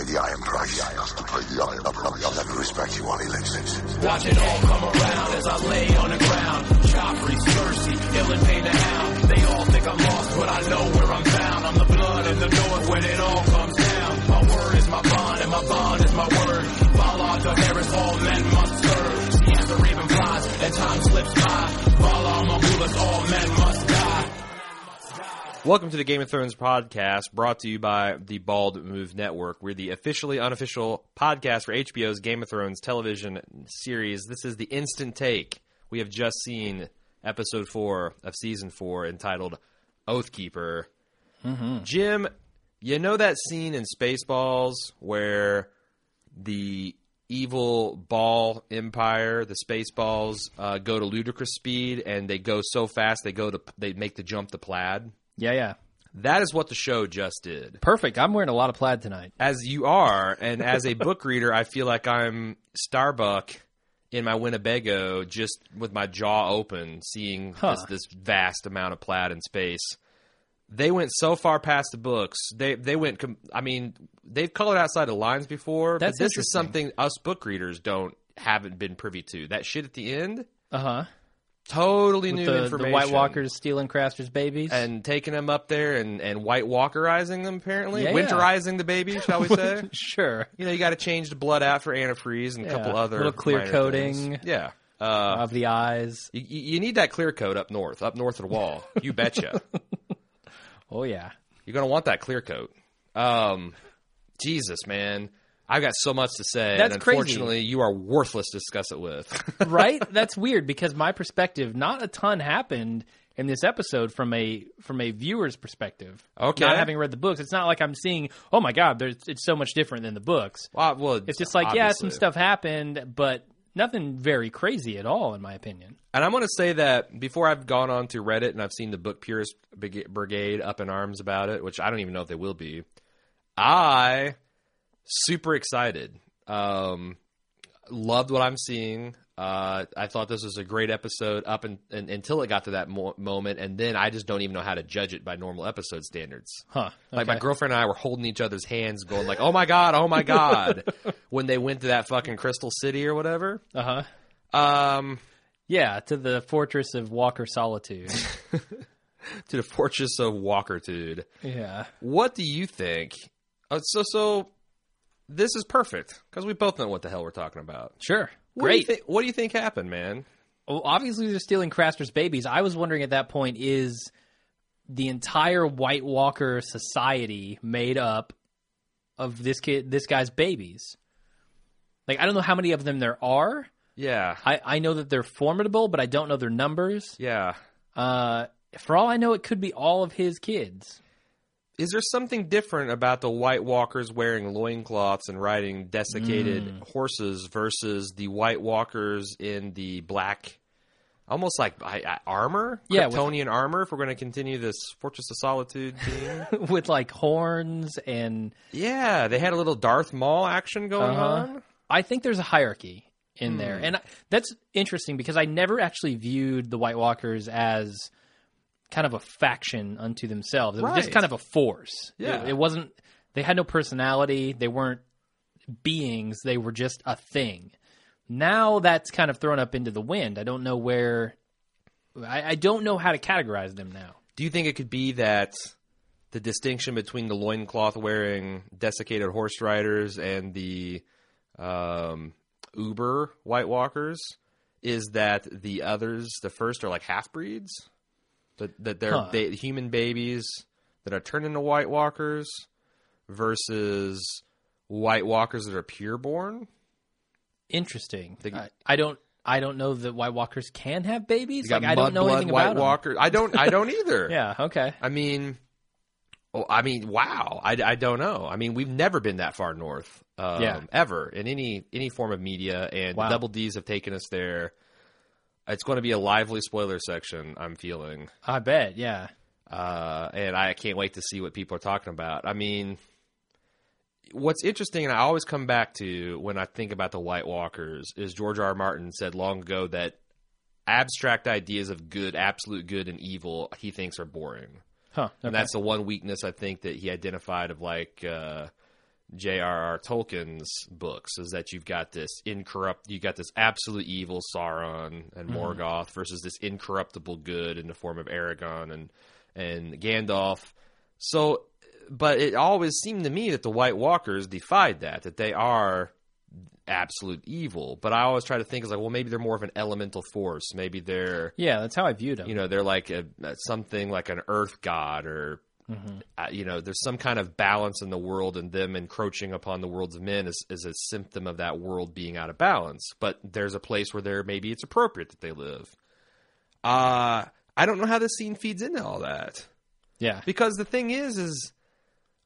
pay the iron price. He has to pay the iron price. I'll never respect you while he lives. Watch it all come around as I lay on the ground. Joffrey, Cersei, Ilyn Payne the hound. They all think I'm lost, but I know where I'm bound. I'm the blood in the north when it all comes down. My word is my bond, and my bond is my word. Valar to Harris, all men must serve. See as the raven flies, and time slips by. Valar Morghulis, all men must die. Welcome to the Game of Thrones podcast, brought to you by the Bald Move Network. We're the officially unofficial podcast for HBO's Game of Thrones television series. This is the instant take. We have just seen episode four of season four, entitled Oathkeeper. Jim, you know that scene in Spaceballs where the evil ball empire, the Spaceballs, uh, go to ludicrous speed and they go so fast they go to they make the jump to plaid. Yeah, yeah. That is what the show just did. Perfect. I'm wearing a lot of plaid tonight. As you are, and as a book reader, I feel like I'm Starbuck in my Winnebago, just with my jaw open, seeing Huh. this, this vast amount of plaid in space. They went so far past the books. They they went. com- I mean, they've colored outside the lines before. That's but this is something us book readers don't haven't been privy to. That shit at the end, Uh huh. Totally new the, the. White Walkers stealing Craster's babies. and taking them up there and and White Walkerizing them apparently, Yeah, yeah. winterizing the baby, shall we say? sure. You know, you got to change the blood out for antifreeze and a couple other little clear coating. things. Yeah, uh, of the eyes. you, you need that clear coat up north, up north of the wall. You betcha. Oh yeah. You're gonna want that clear coat. Um, Jesus, man, I've got so much to say. That's and crazy. unfortunately, you are worthless to discuss it with. right? That's weird because my perspective, not a ton happened in this episode from a from a viewer's perspective. Okay. Not having read the books, it's not like I'm seeing, oh my god, there's it's so much different than the books. well, well, It's just like, yeah, some stuff happened, but nothing very crazy at all, in my opinion. And I'm going to say that before I've gone on to Reddit and I've seen the Book Purist Brigade up in arms about it, which I don't even know if they will be, I super excited. Um, loved what I'm seeing. Uh, I thought this was a great episode up and, and, until it got to that mo- moment, and then I just don't even know how to judge it by normal episode standards. Huh. Like my girlfriend and I were holding each other's hands, going like, "Oh my god, oh my god," when they went to that fucking Crystal City or whatever. Uh-huh. Um, Yeah, to the fortress of Walker Solitude. to the fortress of Walkertude. yeah. What do you think? Uh, so, so this is perfect because we both know what the hell we're talking about. Sure. What do you Great. thi- what do you think happened, man? Well, obviously they're stealing Craster's babies. I was wondering at that point is the entire White Walker society made up of this kid, this guy's babies. Like I don't know how many of them there are. Yeah, I, I know that they're formidable, but I don't know their numbers. yeah. Uh, for all I know, it could be all of his kids. Is there something different about the White Walkers wearing loincloths and riding desiccated Mm. horses versus the White Walkers in the black, almost like I, I, armor, Yeah, with- Kryptonian armor? If we're going to continue this Fortress of Solitude theme. with like horns and yeah, they had a little Darth Maul action going Uh-huh. on. I think there's a hierarchy in there, and I, that's interesting because I never actually viewed the White Walkers as kind of a faction unto themselves. It was just kind of a force. Yeah. it, it wasn't. They had no personality. They weren't beings. They were just a thing. Now that's kind of thrown up into the wind. I don't know where. I, I don't know how to categorize them now. Do you think it could be that the distinction between the loincloth wearing desiccated horse riders and the um, Uber White Walkers is that the others, the first, are like half breeds? That, that they're Huh. ba- human babies that are turned into White Walkers versus White Walkers that are pureborn? Interesting. The- I, I don't. I don't know that White Walkers can have babies. Like I don't know mudblood anything White about 'em. Walkers. I don't. I don't either. Yeah. Okay. I mean, oh, I mean, wow. I, I don't know. I mean, we've never been that far north, um, Yeah. ever in any any form of media, and Wow. the Double D's have taken us there. It's going to be a lively spoiler section. I'm feeling, I bet. Yeah. uh, and I can't wait to see what people are talking about. I mean, what's interesting, and I always come back to when I think about the White Walkers, is George R. R. Martin said long ago that abstract ideas of good, absolute good, and evil he thinks are boring. Huh. And that's the one weakness I think that he identified of like uh, J.R.R. Tolkien's books is that you've got this incorrupt, you got this absolute evil Sauron and mm-hmm. Morgoth versus this incorruptible good in the form of Aragorn and and Gandalf. So, but it always seemed to me that the White Walkers defied that, that they are absolute evil. But I always try to think is like, well, maybe they're more of an elemental force. Maybe they're Yeah, that's how I viewed them. you know they're like a, something like an earth god or uh, you know there's some kind of balance in the world and them encroaching upon the worlds of men is, is a symptom of that world being out of balance. But there's a place where there maybe it's appropriate that they live. Uh i don't know how this scene feeds into all that. Yeah. because the thing is is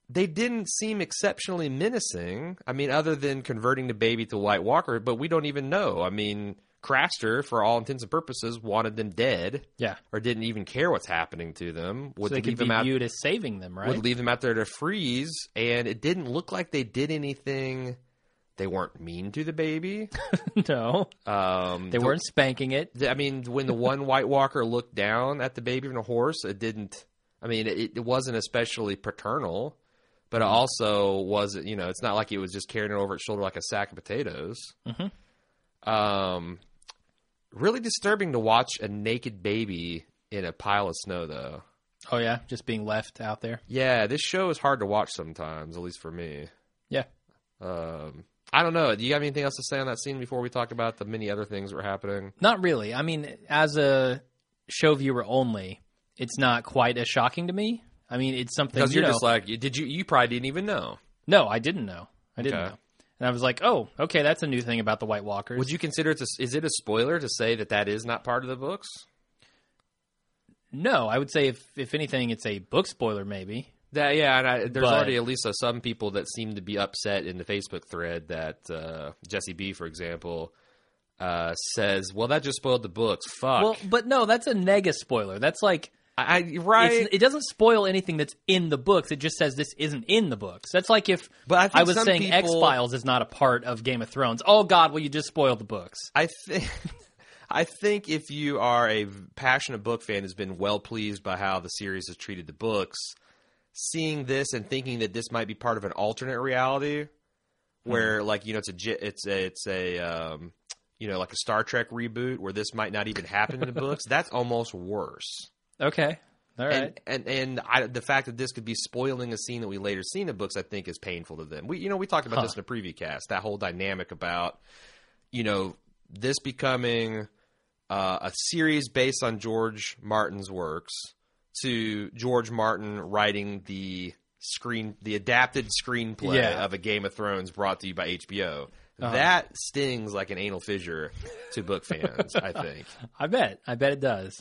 they didn't seem exceptionally menacing. I mean other than converting the baby to white walker but we don't even know. I mean craster for all intents and purposes wanted them dead Yeah. or didn't even care what's happening to them would So they leave could be them out viewed as saving them, right? would leave them out there to freeze and it didn't look like they did anything they weren't mean to the baby no. um They the- weren't spanking it. I mean, when the one White Walker looked down at the baby from the horse, it didn't. I mean, it, it wasn't especially paternal, but it also wasn't. You know, it's not like it was just carrying it over its shoulder like a sack of potatoes. Um, really disturbing to watch a naked baby in a pile of snow, though. Oh yeah, just being left out there. Yeah, this show is hard to watch sometimes, at least for me. Yeah. Um, I don't know. Do you have anything else to say on that scene before we talk about the many other things that were happening? Not really. I mean, as a show viewer only, it's not quite as shocking to me. I mean, it's something Because you you're know, just like, did you? You probably didn't even know. No, I didn't know. I didn't Okay. know. And I was like, "Oh, okay, that's a new thing about the White Walkers." Would you consider it? To, is it a spoiler to say that that is not part of the books? No, I would say if if anything, it's a book spoiler, maybe. That yeah, and I, there's But- already at least some people that seem to be upset in the Facebook thread that uh, Jesse B, for example, uh, says, "Well, that just spoiled the books." Fuck. Well, but no, that's a nega spoiler. That's like I, I right. it's, it doesn't spoil anything that's in the books. It just says this isn't in the books. That's like if But I think was saying people- X Files is not a part of Game of Thrones. Oh God, well you just spoiled the books. I think. I think if you are a passionate book fan who's been well pleased by how the series has treated the books, seeing this and thinking that this might be part of an alternate reality, where like you know it's a it's a it's a um, you know like a Star Trek reboot where this might not even happen in the books, that's almost worse. Okay, all right. And and and I, the fact that this could be spoiling a scene that we later see in the books, I think, is painful to them. We you know we talked about this in a preview cast. That whole dynamic about you know this becoming uh, a series based on George Martin's works to George Martin writing the screen the adapted screenplay Yeah. of a Game of Thrones brought to you by HBO. That stings like an anal fissure to book fans, I think. I bet. I bet it does.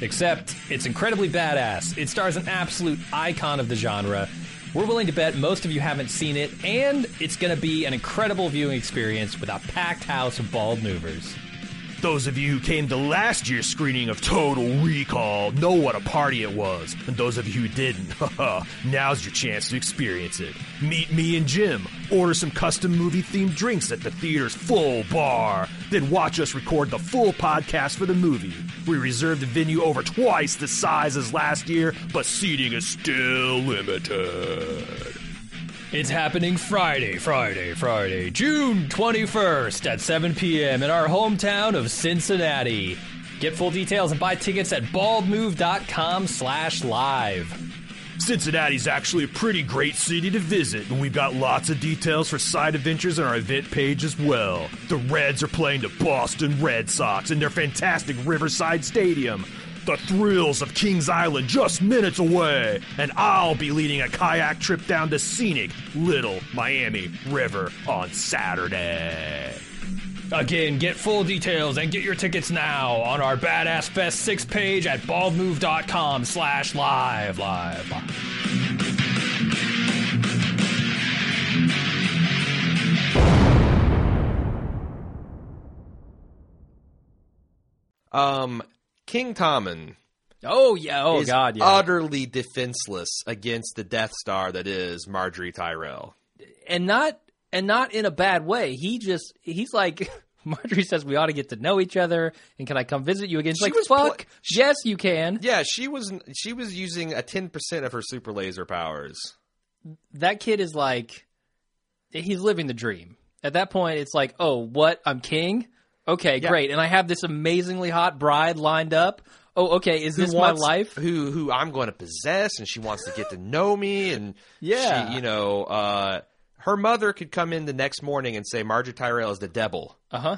except it's incredibly badass. It stars an absolute icon of the genre. We're willing to bet most of you haven't seen it, and it's going to be an incredible viewing experience with a packed house of bald movers. Those of you who came to last year's screening of Total Recall know what a party it was. And those of you who didn't, now's your chance to experience it. Meet me and Jim, order some custom movie themed drinks at the theater's full bar, then watch us record the full podcast for the movie. We reserved the venue over twice the size as last year, but seating is still limited. It's happening Friday, Friday, Friday, June 21st at 7 p.m. in our hometown of Cincinnati. Get full details and buy tickets at baldmove.com slash live. Cincinnati's actually a pretty great city to visit, and we've got lots of details for side adventures on our event page as well. The Reds are playing the Boston Red Sox in their fantastic Riverside Stadium. The thrills of Kings Island just minutes away, and I'll be leading a kayak trip down the scenic Little Miami River on Saturday. Again, get full details and get your tickets now on our Badass Fest 6 page at baldmove.com slash live live. live. Um, King Tommen Oh yeah. Oh is god. Yeah. utterly defenseless against the Death Star that is Margaery Tyrell. and not and not in a bad way. He just he's like Margaery says we ought to get to know each other and can I come visit you again? She's She like was fuck. pl- yes, you can. Yeah, she was she was using a ten percent of her super laser powers. That kid is like he's living the dream. At that point it's like, "Oh, what? I'm king?" Okay, Yeah. great. And I have this amazingly hot bride lined up. Oh, okay. Is this who my life? Who who I'm going to possess, and she wants to get to know me, and Yeah. she, you know, uh, her mother could come in the next morning and say Margaery Tyrell is the devil, Uh-huh.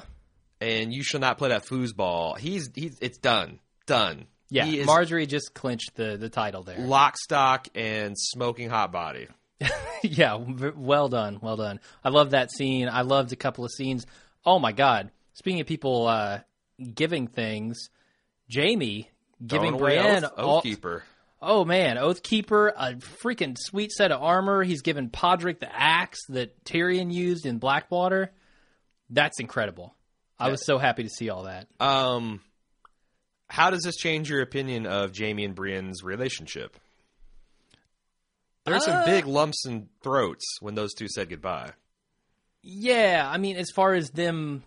and you shall not play that foosball. He's he's it's done, done. Yeah, he Margaery just clinched the the title there. lock, stock, and smoking hot body. yeah, well done, well done. I love that scene. I loved a couple of scenes. Oh my god! Speaking of people uh, giving things, Jaime giving Brienne. Oath, all- Oathkeeper. Oh man, Oathkeeper, a freaking sweet set of armor. He's given Podrick the axe that Tyrion used in Blackwater. That's incredible. I was so happy to see all that. Um, how does this change your opinion of Jaime and Brienne's relationship? There's Uh, some big lumps in throats when those two said goodbye. Yeah, I mean, as far as them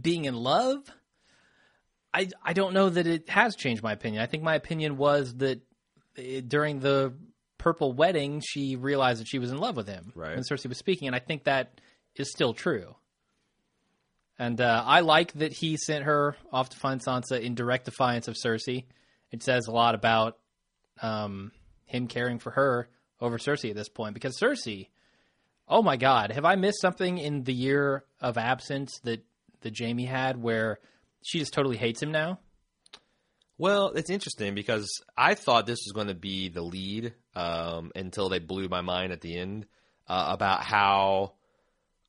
being in love, I I don't know that it has changed my opinion. I think my opinion was that during the purple wedding, she realized that she was in love with him Right. when Cersei was speaking, and I think that is still true. And uh, I like that he sent her off to find Sansa in direct defiance of Cersei. It says a lot about um, him caring for her over Cersei at this point because Cersei Oh my God! Have I missed something in the year of absence that that Jaime had, where she just totally hates him now? Well, it's interesting because I thought this was going to be the lead um, until they blew my mind at the end uh, about how,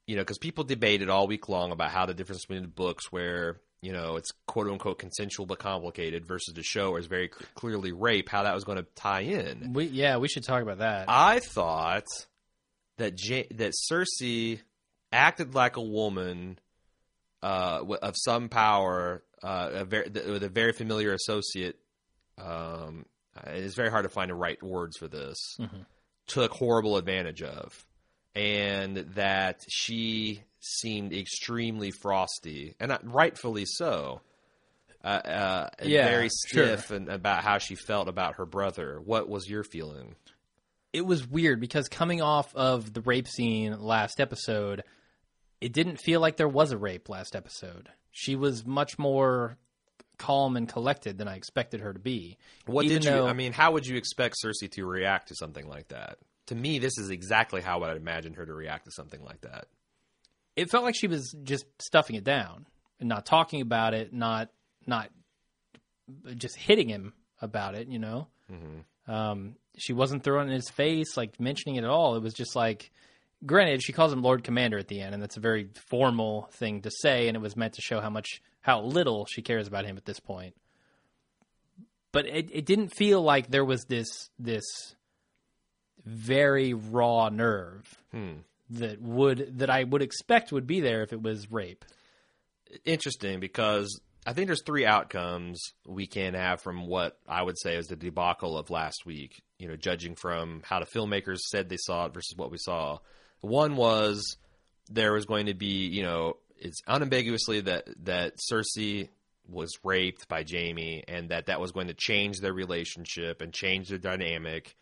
you know, because people debated all week long about how the difference between the books, where you know it's quote unquote consensual but complicated, versus the show where it's very c- clearly rape, how that was going to tie in. We yeah, we should talk about that. I thought that ja- that Cersei acted like a woman uh, of some power, uh, a ver- th- with a very familiar associate. Um, it's very hard to find the right words for this. Took horrible advantage of, and that she seemed extremely frosty, and uh, rightfully so. Uh, uh, Yeah, very sure. stiff and about how she felt about her brother. What was your feeling? it was weird because coming off of the rape scene last episode, it didn't feel like there was a rape last episode. She was much more calm and collected than I expected her to be. What did you? though- I mean, how would you expect Cersei to react to something like that? To me, this is exactly how I'd imagine her to react to something like that. it felt like she was just stuffing it down and not talking about it, not not just hitting him about it. You know, um, she wasn't throwing it in his face, like mentioning it at all. It was just like, granted, she calls him Lord Commander at the end, and that's a very formal thing to say, and it was meant to show how much how little she cares about him at this point. But it, it didn't feel like there was this this very raw nerve hmm. that would that I would expect would be there if it was rape. Interesting because I think there's three outcomes we can have from what I would say is the debacle of last week. You know, judging from how the filmmakers said they saw it versus what we saw. One was there was going to be, you know, it's unambiguously that that Cersei was raped by Jaime, and that that was going to change their relationship and change their dynamic.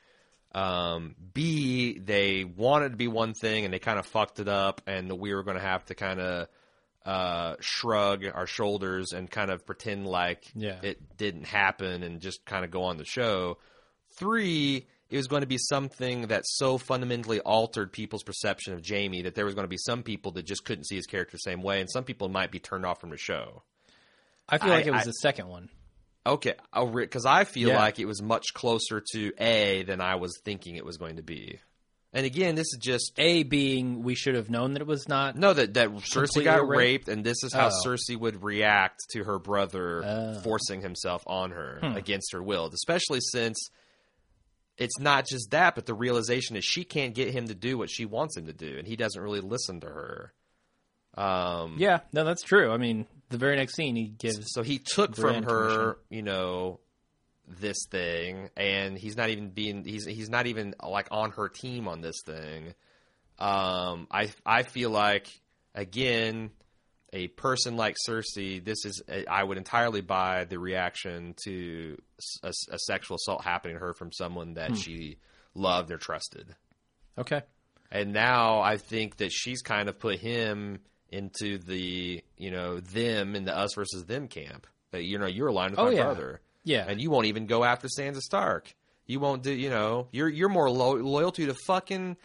Um, B, they wanted to be one thing and they kind of fucked it up, and we were going to have to kind of uh, shrug our shoulders and kind of pretend like Yeah. it didn't happen and just kind of go on the show. Three, it was going to be something that so fundamentally altered people's perception of Jaime that there was going to be some people that just couldn't see his character the same way, and some people might be turned off from the show. I feel I- like it was I- the second one. Okay, because I feel Yeah. like it was much closer to A than I was thinking it was going to be. And again, this is just A being we should have known that it was not. no that that Cersei got raped? raped, and this is how Oh. Cersei would react to her brother Oh. forcing himself on her Hmm. against her will, especially since it's not just that, but the realization is she can't get him to do what she wants him to do, and he doesn't really listen to her. Um, Yeah, no, that's true. I mean, the very next scene he gives. so he took from her, you know, this thing, and he's not even being he's he's not even like on her team on this thing. Um, I I feel like again, a person like Cersei, this is I would entirely buy the reaction to a, a sexual assault happening to her from someone that hmm. she loved or trusted. Okay. And now I think that she's kind of put him into the, you know, them in the us versus them camp. That you know you're aligned with Oh, my yeah. brother, Yeah. and you won't even go after Sansa Stark. You won't do, you know, you're you're more lo- loyal to the fucking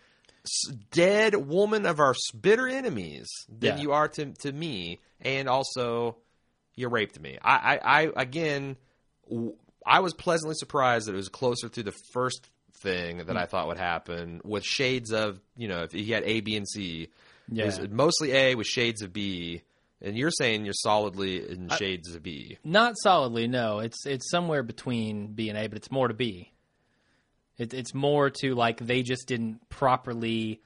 dead woman of our bitter enemies than Yeah. you are to to me, and also you raped me. I I, I again, w- I was pleasantly surprised that it was closer to the first thing that hmm. I thought would happen, with shades of you know if he had A, B, and C. Yeah. Mostly A with shades of B, and you're saying you're solidly in shades of B. Not solidly, no. It's it's somewhere between B and A, but it's more to B. It, it's more to like they just didn't properly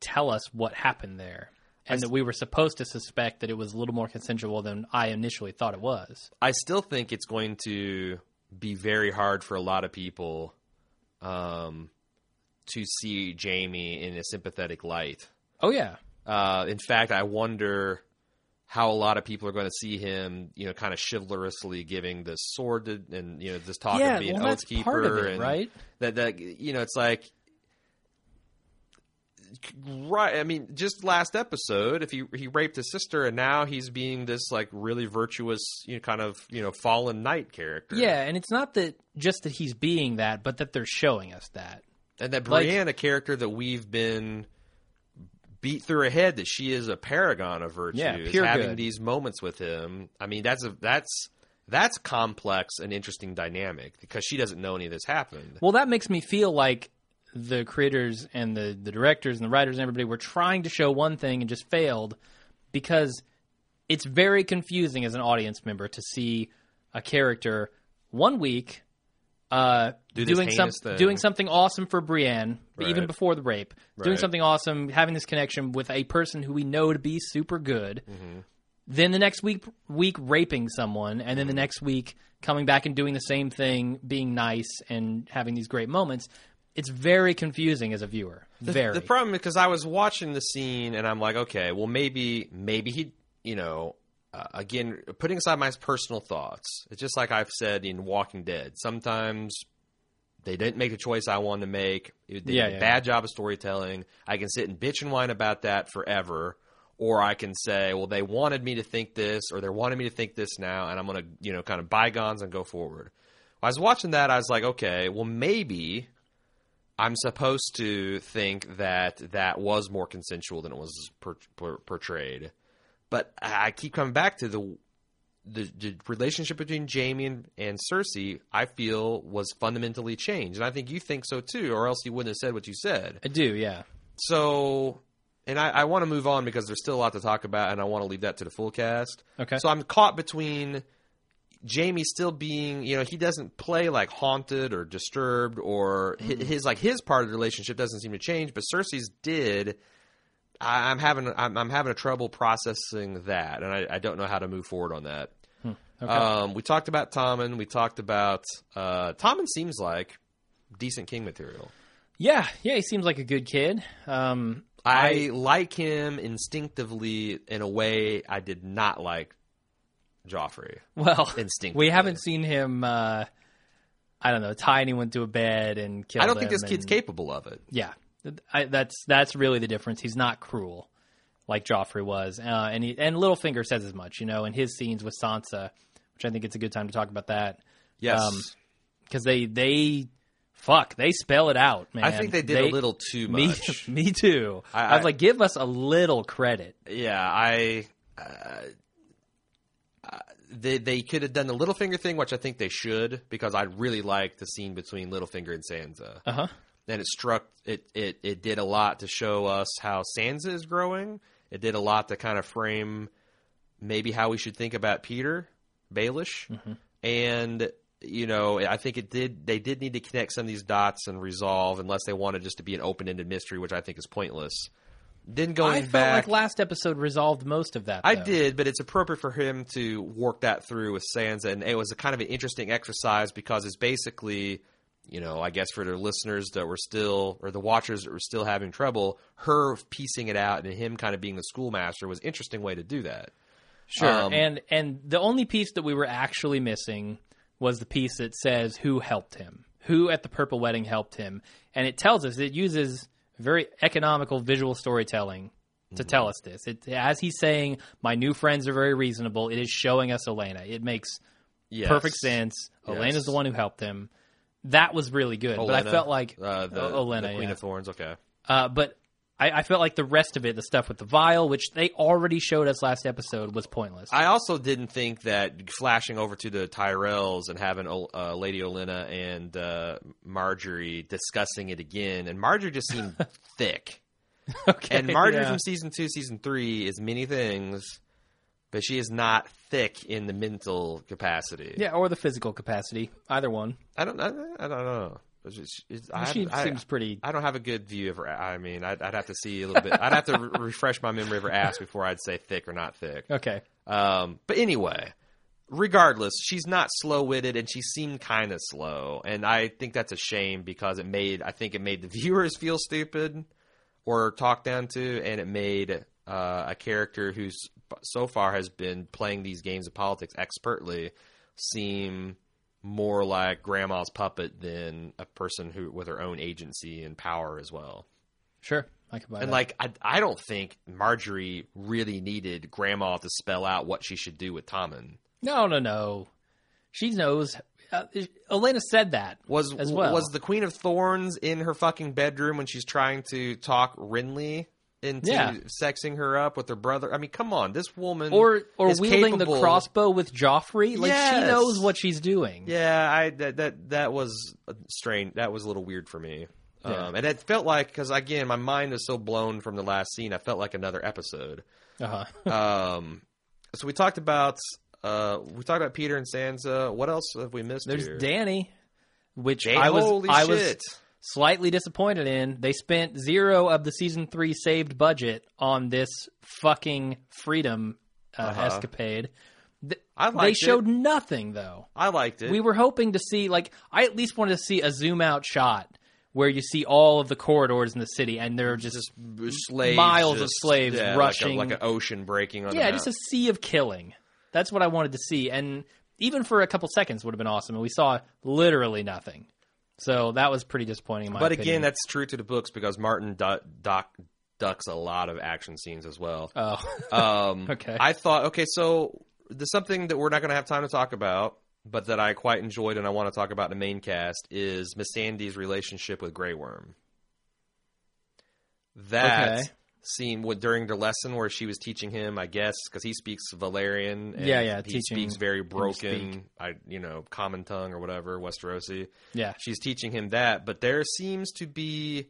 tell us what happened there, and that we were supposed to suspect that it was a little more consensual than I initially thought it was. I still think it's going to be very hard for a lot of people um, to see Jaime in a sympathetic light. Oh yeah, Uh, in fact, I wonder how a lot of people are going to see him, you know, kind of chivalrously giving the sword to, and you know, this talk Yeah, of being well, oath keeper, it, and right? That that you know, it's like. Right, I mean, just last episode, if he he raped his sister, and now he's being this like really virtuous, you know, kind of you know fallen knight character. yeah, and it's not that just that he's being that, but that they're showing us that. And that Like- Brienne, a character that we've been beat through her head, that she is a paragon of virtue, Yeah, pure having good. these moments with him. I mean, that's a that's that's complex and interesting dynamic because she doesn't know any of this happened. Well, that makes me feel like the creators and the, the directors and the writers and everybody were trying to show one thing and just failed because it's very confusing as an audience member to see a character one week uh, Do doing some thing. doing something awesome for Brienne, even before the rape, doing something awesome, having this connection with a person who we know to be super good. Mm-hmm. Then the next week, week raping someone, and Mm-hmm. then the next week coming back and doing the same thing, being nice and having these great moments. It's very confusing as a viewer. very. The problem because I was watching the scene and I'm like, okay, well maybe maybe he, you know, uh, again putting aside my personal thoughts. It's just like I've said in Walking Dead. Sometimes they didn't make the choice I wanted to make. They Yeah, did a yeah, bad job of storytelling. I can sit and bitch and whine about that forever. Or I can say, well, they wanted me to think this, or they wanted me to think this now, and I'm going to, you know, kind of bygones and go forward. I was watching that. I was like, okay, well, maybe I'm supposed to think that that was more consensual than it was per, per, portrayed. But I keep coming back to the, the the relationship between Jaime and, and Cersei. I feel was fundamentally changed, and I think you think so too, or else you wouldn't have said what you said. I do, yeah. So, and I, I want to move on because there's still a lot to talk about, and I want to leave that to the full cast. Okay. So I'm caught between Jaime still being, you know, he doesn't play like haunted or disturbed, or Mm-hmm. his like his part of the relationship doesn't seem to change, but Cersei's did. I, I'm having I'm, I'm having a trouble processing that, and I, I don't know how to move forward on that. Hmm. Um, we talked about Tommen. We talked about uh, Tommen seems like decent king material. Yeah, yeah, he seems like a good kid. Um, I, like him instinctively in a way I did not like Joffrey. well, Instinctively. we haven't seen him. Uh, I don't know, tie anyone to a bed and kill. I don't think this kid's capable of it. Yeah, I, that's that's really the difference. He's not cruel like Joffrey was, uh, and he, and Littlefinger says as much. You know, in his scenes with Sansa, which I think it's a good time to talk about that Yes. Um, because they they fuck they spell it out, man. I think they did a little too Me, much. me too. I- I, was like, give us a little credit. yeah, I. Uh, uh, they they could have done the Littlefinger thing, which I think they should, because I really like the scene between Littlefinger and Sansa. Uh huh. And it struck it, it it did a lot to show us how Sansa is growing. It did a lot to kind of frame maybe how we should think about Petyr Baelish, mm-hmm. and you know I think it did they did need to connect some of these dots and resolve unless they wanted just to be an open ended mystery, which I think is pointless. Then going I felt back, like last episode resolved most of that. I did, but it's appropriate for him to work that through with Sansa, and it was a kind of an interesting exercise because it's basically, you know, I guess for the listeners that were still or the watchers that were still having trouble, her piecing it out and him kind of being the schoolmaster was an interesting way to do that. Sure. Um, and and the only piece that we were actually missing was the piece that says who helped him, who at the Purple Wedding helped him, and it tells us it uses very economical visual storytelling to tell us this. It as he's saying, my new friends are very reasonable. It is showing us Olenna. It makes Yes. perfect sense. Yes. Olenna's the one who helped him. That was really good, but I felt like uh, the, Olenna, the Queen yeah. of Thorns. Okay, Uh, but I, I felt like the rest of it, the stuff with the vial, which they already showed us last episode, was pointless. I also didn't think that flashing over to the Tyrells and having uh, Lady Olenna and uh, Margaery discussing it again, and Margaery just seemed thick. okay, And Margaery yeah. from season two, season three is many things, but she is not thick in the mental capacity. Yeah, or the physical capacity. Either one. I don't. I, I don't know. It's it's- I, she I- seems pretty. I don't have a good view of her. I mean, I'd, I'd have to see a little bit. I'd have to re- refresh my memory of her ass before I'd say thick or not thick. Okay. Um, but anyway, regardless, she's not slow witted and she seemed kind of slow. And I think that's a shame because it made, I think it made the viewers feel stupid or talked down to, and it made uh, a character who's so far has been playing these games of politics expertly seem more like grandma's puppet than a person who with her own agency and power as well. Sure. I can buy And that. like, I, I don't think Margaery really needed Grandma to spell out what she should do with Tommen. no, no, no. She knows. Uh, Olenna said that Was as well. was the Queen of Thorns in her fucking bedroom when she's trying to talk Renly into Yeah. sexing her up with her brother? I mean, come on, this woman or or is wielding capable- the crossbow with Joffrey. Like she knows what she's doing. Yeah, I that that that was strange. That was a little weird for me. Yeah. Um, and it felt like because again, my mind is so blown from the last scene. I felt like another episode. Uh-huh. Um, so we talked about uh, we talked about Petyr and Sansa. What else have we missed? There's here? Danny, which I was Holy I was shit. Slightly disappointed in. They spent zero of the season three saved budget on this fucking freedom uh, Uh-huh. escapade. Th- I they showed it. nothing though. I liked it. We were hoping to see like I at least wanted to see a zoom out shot where you see all of the corridors in the city and there are just, just slaves, miles of slaves yeah, rushing. like, a, like an ocean breaking on. yeah, just a sea of killing. That's what I wanted to see, and even for a couple seconds would have been awesome. And we saw literally nothing, so that was pretty disappointing. In my But opinion. again, that's true to the books because Martin du- doc, ducks a lot of action scenes as well. oh, Um, Okay. I thought, okay, so there's something that we're not going to have time to talk about, but that I quite enjoyed and I want to talk about in the main cast is Missandei's relationship with Grey Worm. That Okay. Scene with, during the lesson where she was teaching him, I guess, because he speaks Valyrian. And Yeah, yeah, He teaching speaks very broken, speak. I you know, common tongue or whatever, Westerosi yeah, she's teaching him that but there seems to be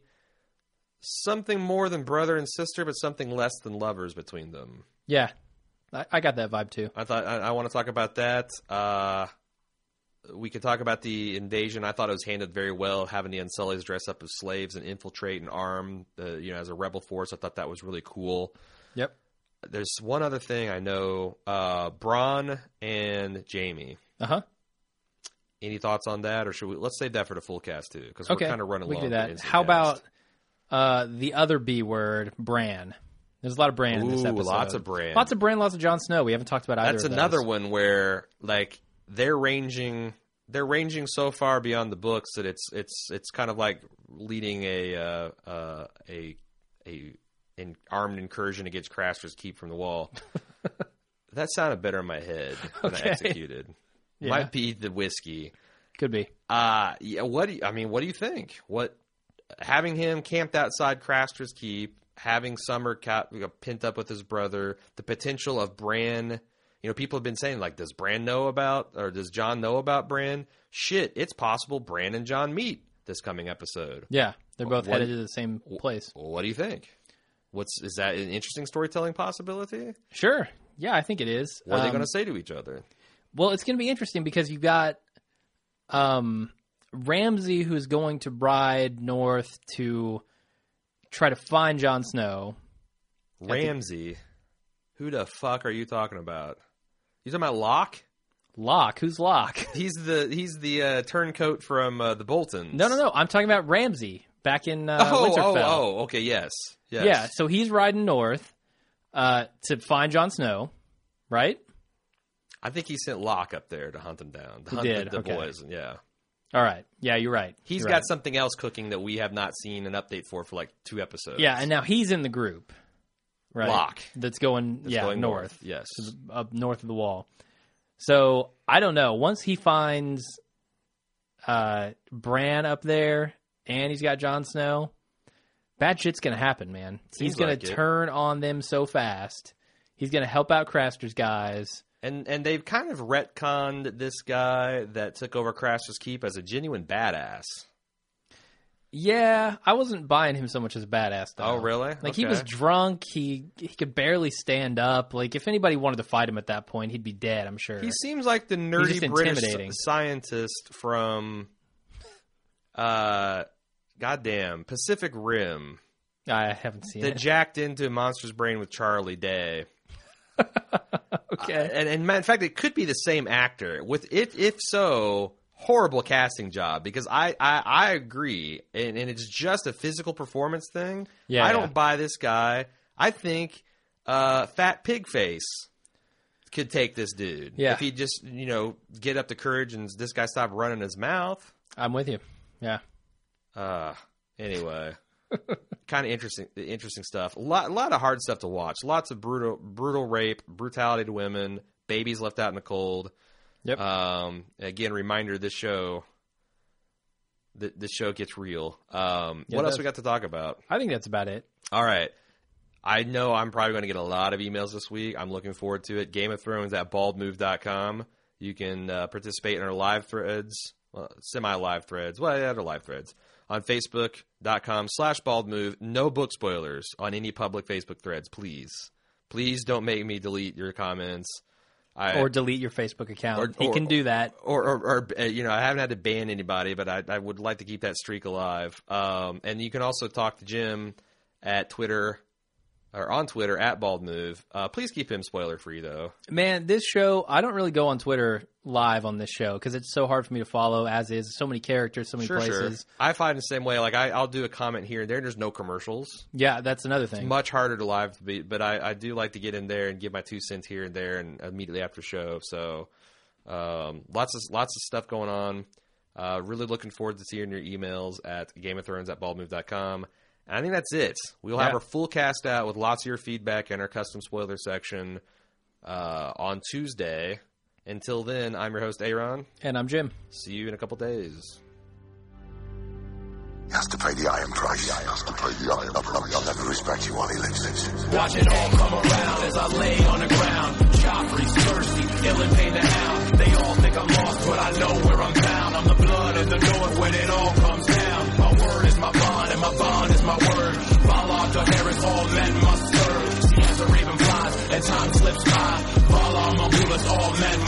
something more than brother and sister but something less than lovers between them yeah. I, I got that vibe too. i thought i, I want to talk about that uh we could talk about the invasion. I thought it was handled very well, having the Unsullied dress up as slaves and infiltrate and arm, the, you know, as a rebel force. I thought that was really cool. Yep. There's one other thing I know: uh, Bronn and Jaime. Uh huh. Any thoughts on that, or should we? Let's save that for the full cast too, because Okay. we're kind of running we low. can do that. How cast. about uh, the other B word, Bran? There's a lot of Bran in this episode. lots of Bran. Lots of Bran, lots of Jon Snow. We haven't talked about either That's of those. another one where like they're ranging they're ranging so far beyond the books that it's it's it's kind of like leading a uh, uh, a a an armed incursion against Craster's keep from the wall. that sounded better in my head than Okay. I executed. Yeah. Might be the whiskey. Could be. Uh yeah, what do you, I mean, what do you think? What having him camped outside Craster's Keep, having Summer ca- pent up with his brother, the potential of Bran. You know, people have been saying like, does Bran know about, or does Jon know about Bran? Shit, it's possible Bran and Jon meet this coming episode. Yeah, They're both What- headed to the same place. What do you think? What's is that an interesting storytelling possibility? Sure. Yeah, I think it is. What are they Um, going to say to each other? Well, it's going to be interesting because you've got um, Ramsay who's going to ride north to try to find Jon Snow. Ramsay. Who the fuck are you talking about? You talking about Locke? Locke, who's Locke? He's the he's the uh, turncoat from uh, the Boltons. No, no, no. I'm talking about Ramsay back in uh, Oh, oh, Winterfell. oh, okay, yes, yes. Yeah, so he's riding north uh, to find Jon Snow, right? I think he sent Locke up there to hunt him down. To He hunt did, the, the okay. boys. Yeah, All right. Yeah, you're right. he's You're got right. something else cooking that we have not seen an update for for like two episodes. Yeah, and now he's in the group, right? Locke. That's going, It's yeah, going north. Yes, up north of the wall. So I don't know. Once he finds uh, Bran up there, and he's got Jon Snow, bad shit's gonna happen, man. Seems he's gonna like turn on them so fast. He's gonna help out Craster's guys. and and they've kind of retconned this guy that took over Craster's Keep as a genuine badass. Yeah, I wasn't buying him so much as a badass though. Oh, really? Like he was drunk. He he could barely stand up. Like if anybody wanted to fight him at that point, he'd be dead. I'm sure. He seems like the nerdy British scientist from, uh, goddamn Pacific Rim I haven't seen that it. jacked into Monster's Brain with Charlie Day. okay. And, and in fact, it could be the same actor. With if if so, horrible casting job because I I, I agree, and, and it's just a physical performance thing. Yeah, I don't yeah. buy this guy. I think uh, Fat Pig Face could take this dude. Yeah. if he just you know get up the courage and this guy stop running his mouth. I'm with you. Yeah. Uh anyway. kind of interesting interesting stuff. A lot a lot of hard stuff to watch. Lots of brutal brutal rape, brutality to women, babies left out in the cold. Yep. Um again reminder this show th- this show gets real. Um Yeah, what else we got to talk about? I think that's about it. All right. I know I'm probably going to get a lot of emails this week. I'm looking forward to it. Game of Thrones at baldmove.com. You can uh, participate in our live threads, well, semi live threads. Well, yeah, they're live threads on Facebook.com slash baldmove. No book spoilers on any public Facebook threads, please. Please don't make me delete your comments. I, Or delete your Facebook account. Or- he or- can do that. or, or, or uh, you know, I haven't had to ban anybody, but I, I would like to keep that streak alive. Um, and you can also talk to Jim at Twitter or on Twitter at Bald Move. Uh, please keep him spoiler free though. Man, this show, I don't really go on Twitter live on this show because it's so hard for me to follow, as is so many characters, so many Sure, sure. places. I find the same way. Like I, I'll do a comment here and there. And There's no commercials. Yeah, that's another thing. Much harder to live to be, but I, I do like to get in there and give my two cents here and there and immediately after show. So um, lots of lots of stuff going on. Uh, really looking forward to seeing your emails at Game of Thrones at baldmove.com. And I think that's it. We'll have our full cast out with lots of your feedback in our custom spoiler section uh, on Tuesday. Until then, I'm your host, Aaron. and I'm Jim. See you in a couple days. He has to pay the iron price. He has to pay the iron price. I'll never respect you while he lives. Watch it all come around as I lay on the ground. Joffrey, Cersei, ill and pain the hound. They all think I'm lost, but I know where I'm bound. I'm the blood of the north when it all comes down. To Harris, all men must serve. See as the raven flies, and time slips by. Valar, my rulers, all men